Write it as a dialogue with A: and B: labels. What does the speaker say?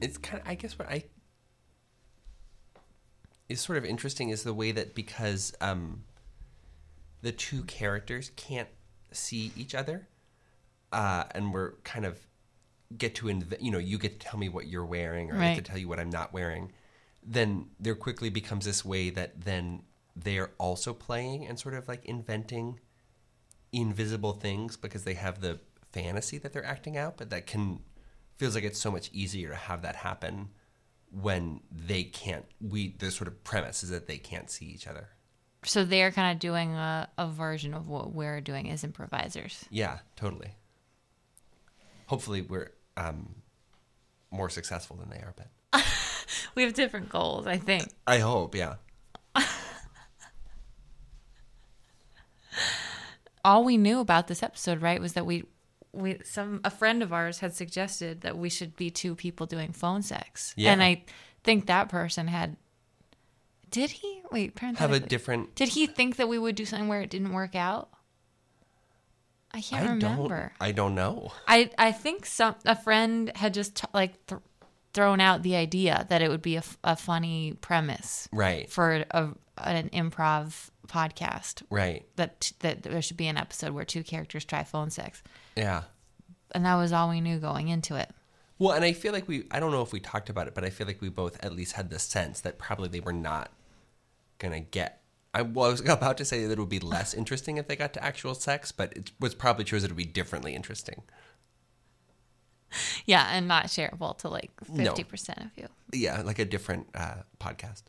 A: it's kind of I guess what I is sort of interesting is the way that because um, the two characters can't see each other, uh, and we're kind of get to inv- you know you get to tell me what you're wearing or I
B: Right.
A: get to tell you what I'm not wearing, then there quickly becomes this way that then they're also playing and sort of like inventing invisible things because they have the fantasy that they're acting out, but that can feels like it's so much easier to have that happen when they can't we the sort of premise is that they can't see each other.
B: So they're kind of doing a, a version of what we're doing as improvisers.
A: Yeah, totally. Hopefully we're um more successful than they are, but
B: We have different goals, I think.
A: I hope, yeah.
B: all we knew about this episode, right, was that we we some a friend of ours had suggested that we should be two people doing phone sex.
A: Yeah.
B: And I think that person had did he? Wait,
A: Have a different
B: Did he think that we would do something where it didn't work out? I can't
A: I
B: remember.
A: don't I don't know.
B: I I think some a friend had just t- like th- thrown out the idea that it would be a, f- a funny premise
A: Right.
B: for a, an improv podcast
A: Right.
B: that that there should be an episode where two characters try phone sex,
A: Yeah.
B: and that was all we knew going into it.
A: Well, and I feel like we, I don't know if we talked about it, but I feel like we both at least had the sense that probably they were not going to get. I was about to say that it would be less interesting if they got to actual sex, but it was probably true that it would be differently interesting.
B: Yeah, and not shareable to like fifty percent of you.
A: Yeah, like a different uh, podcast.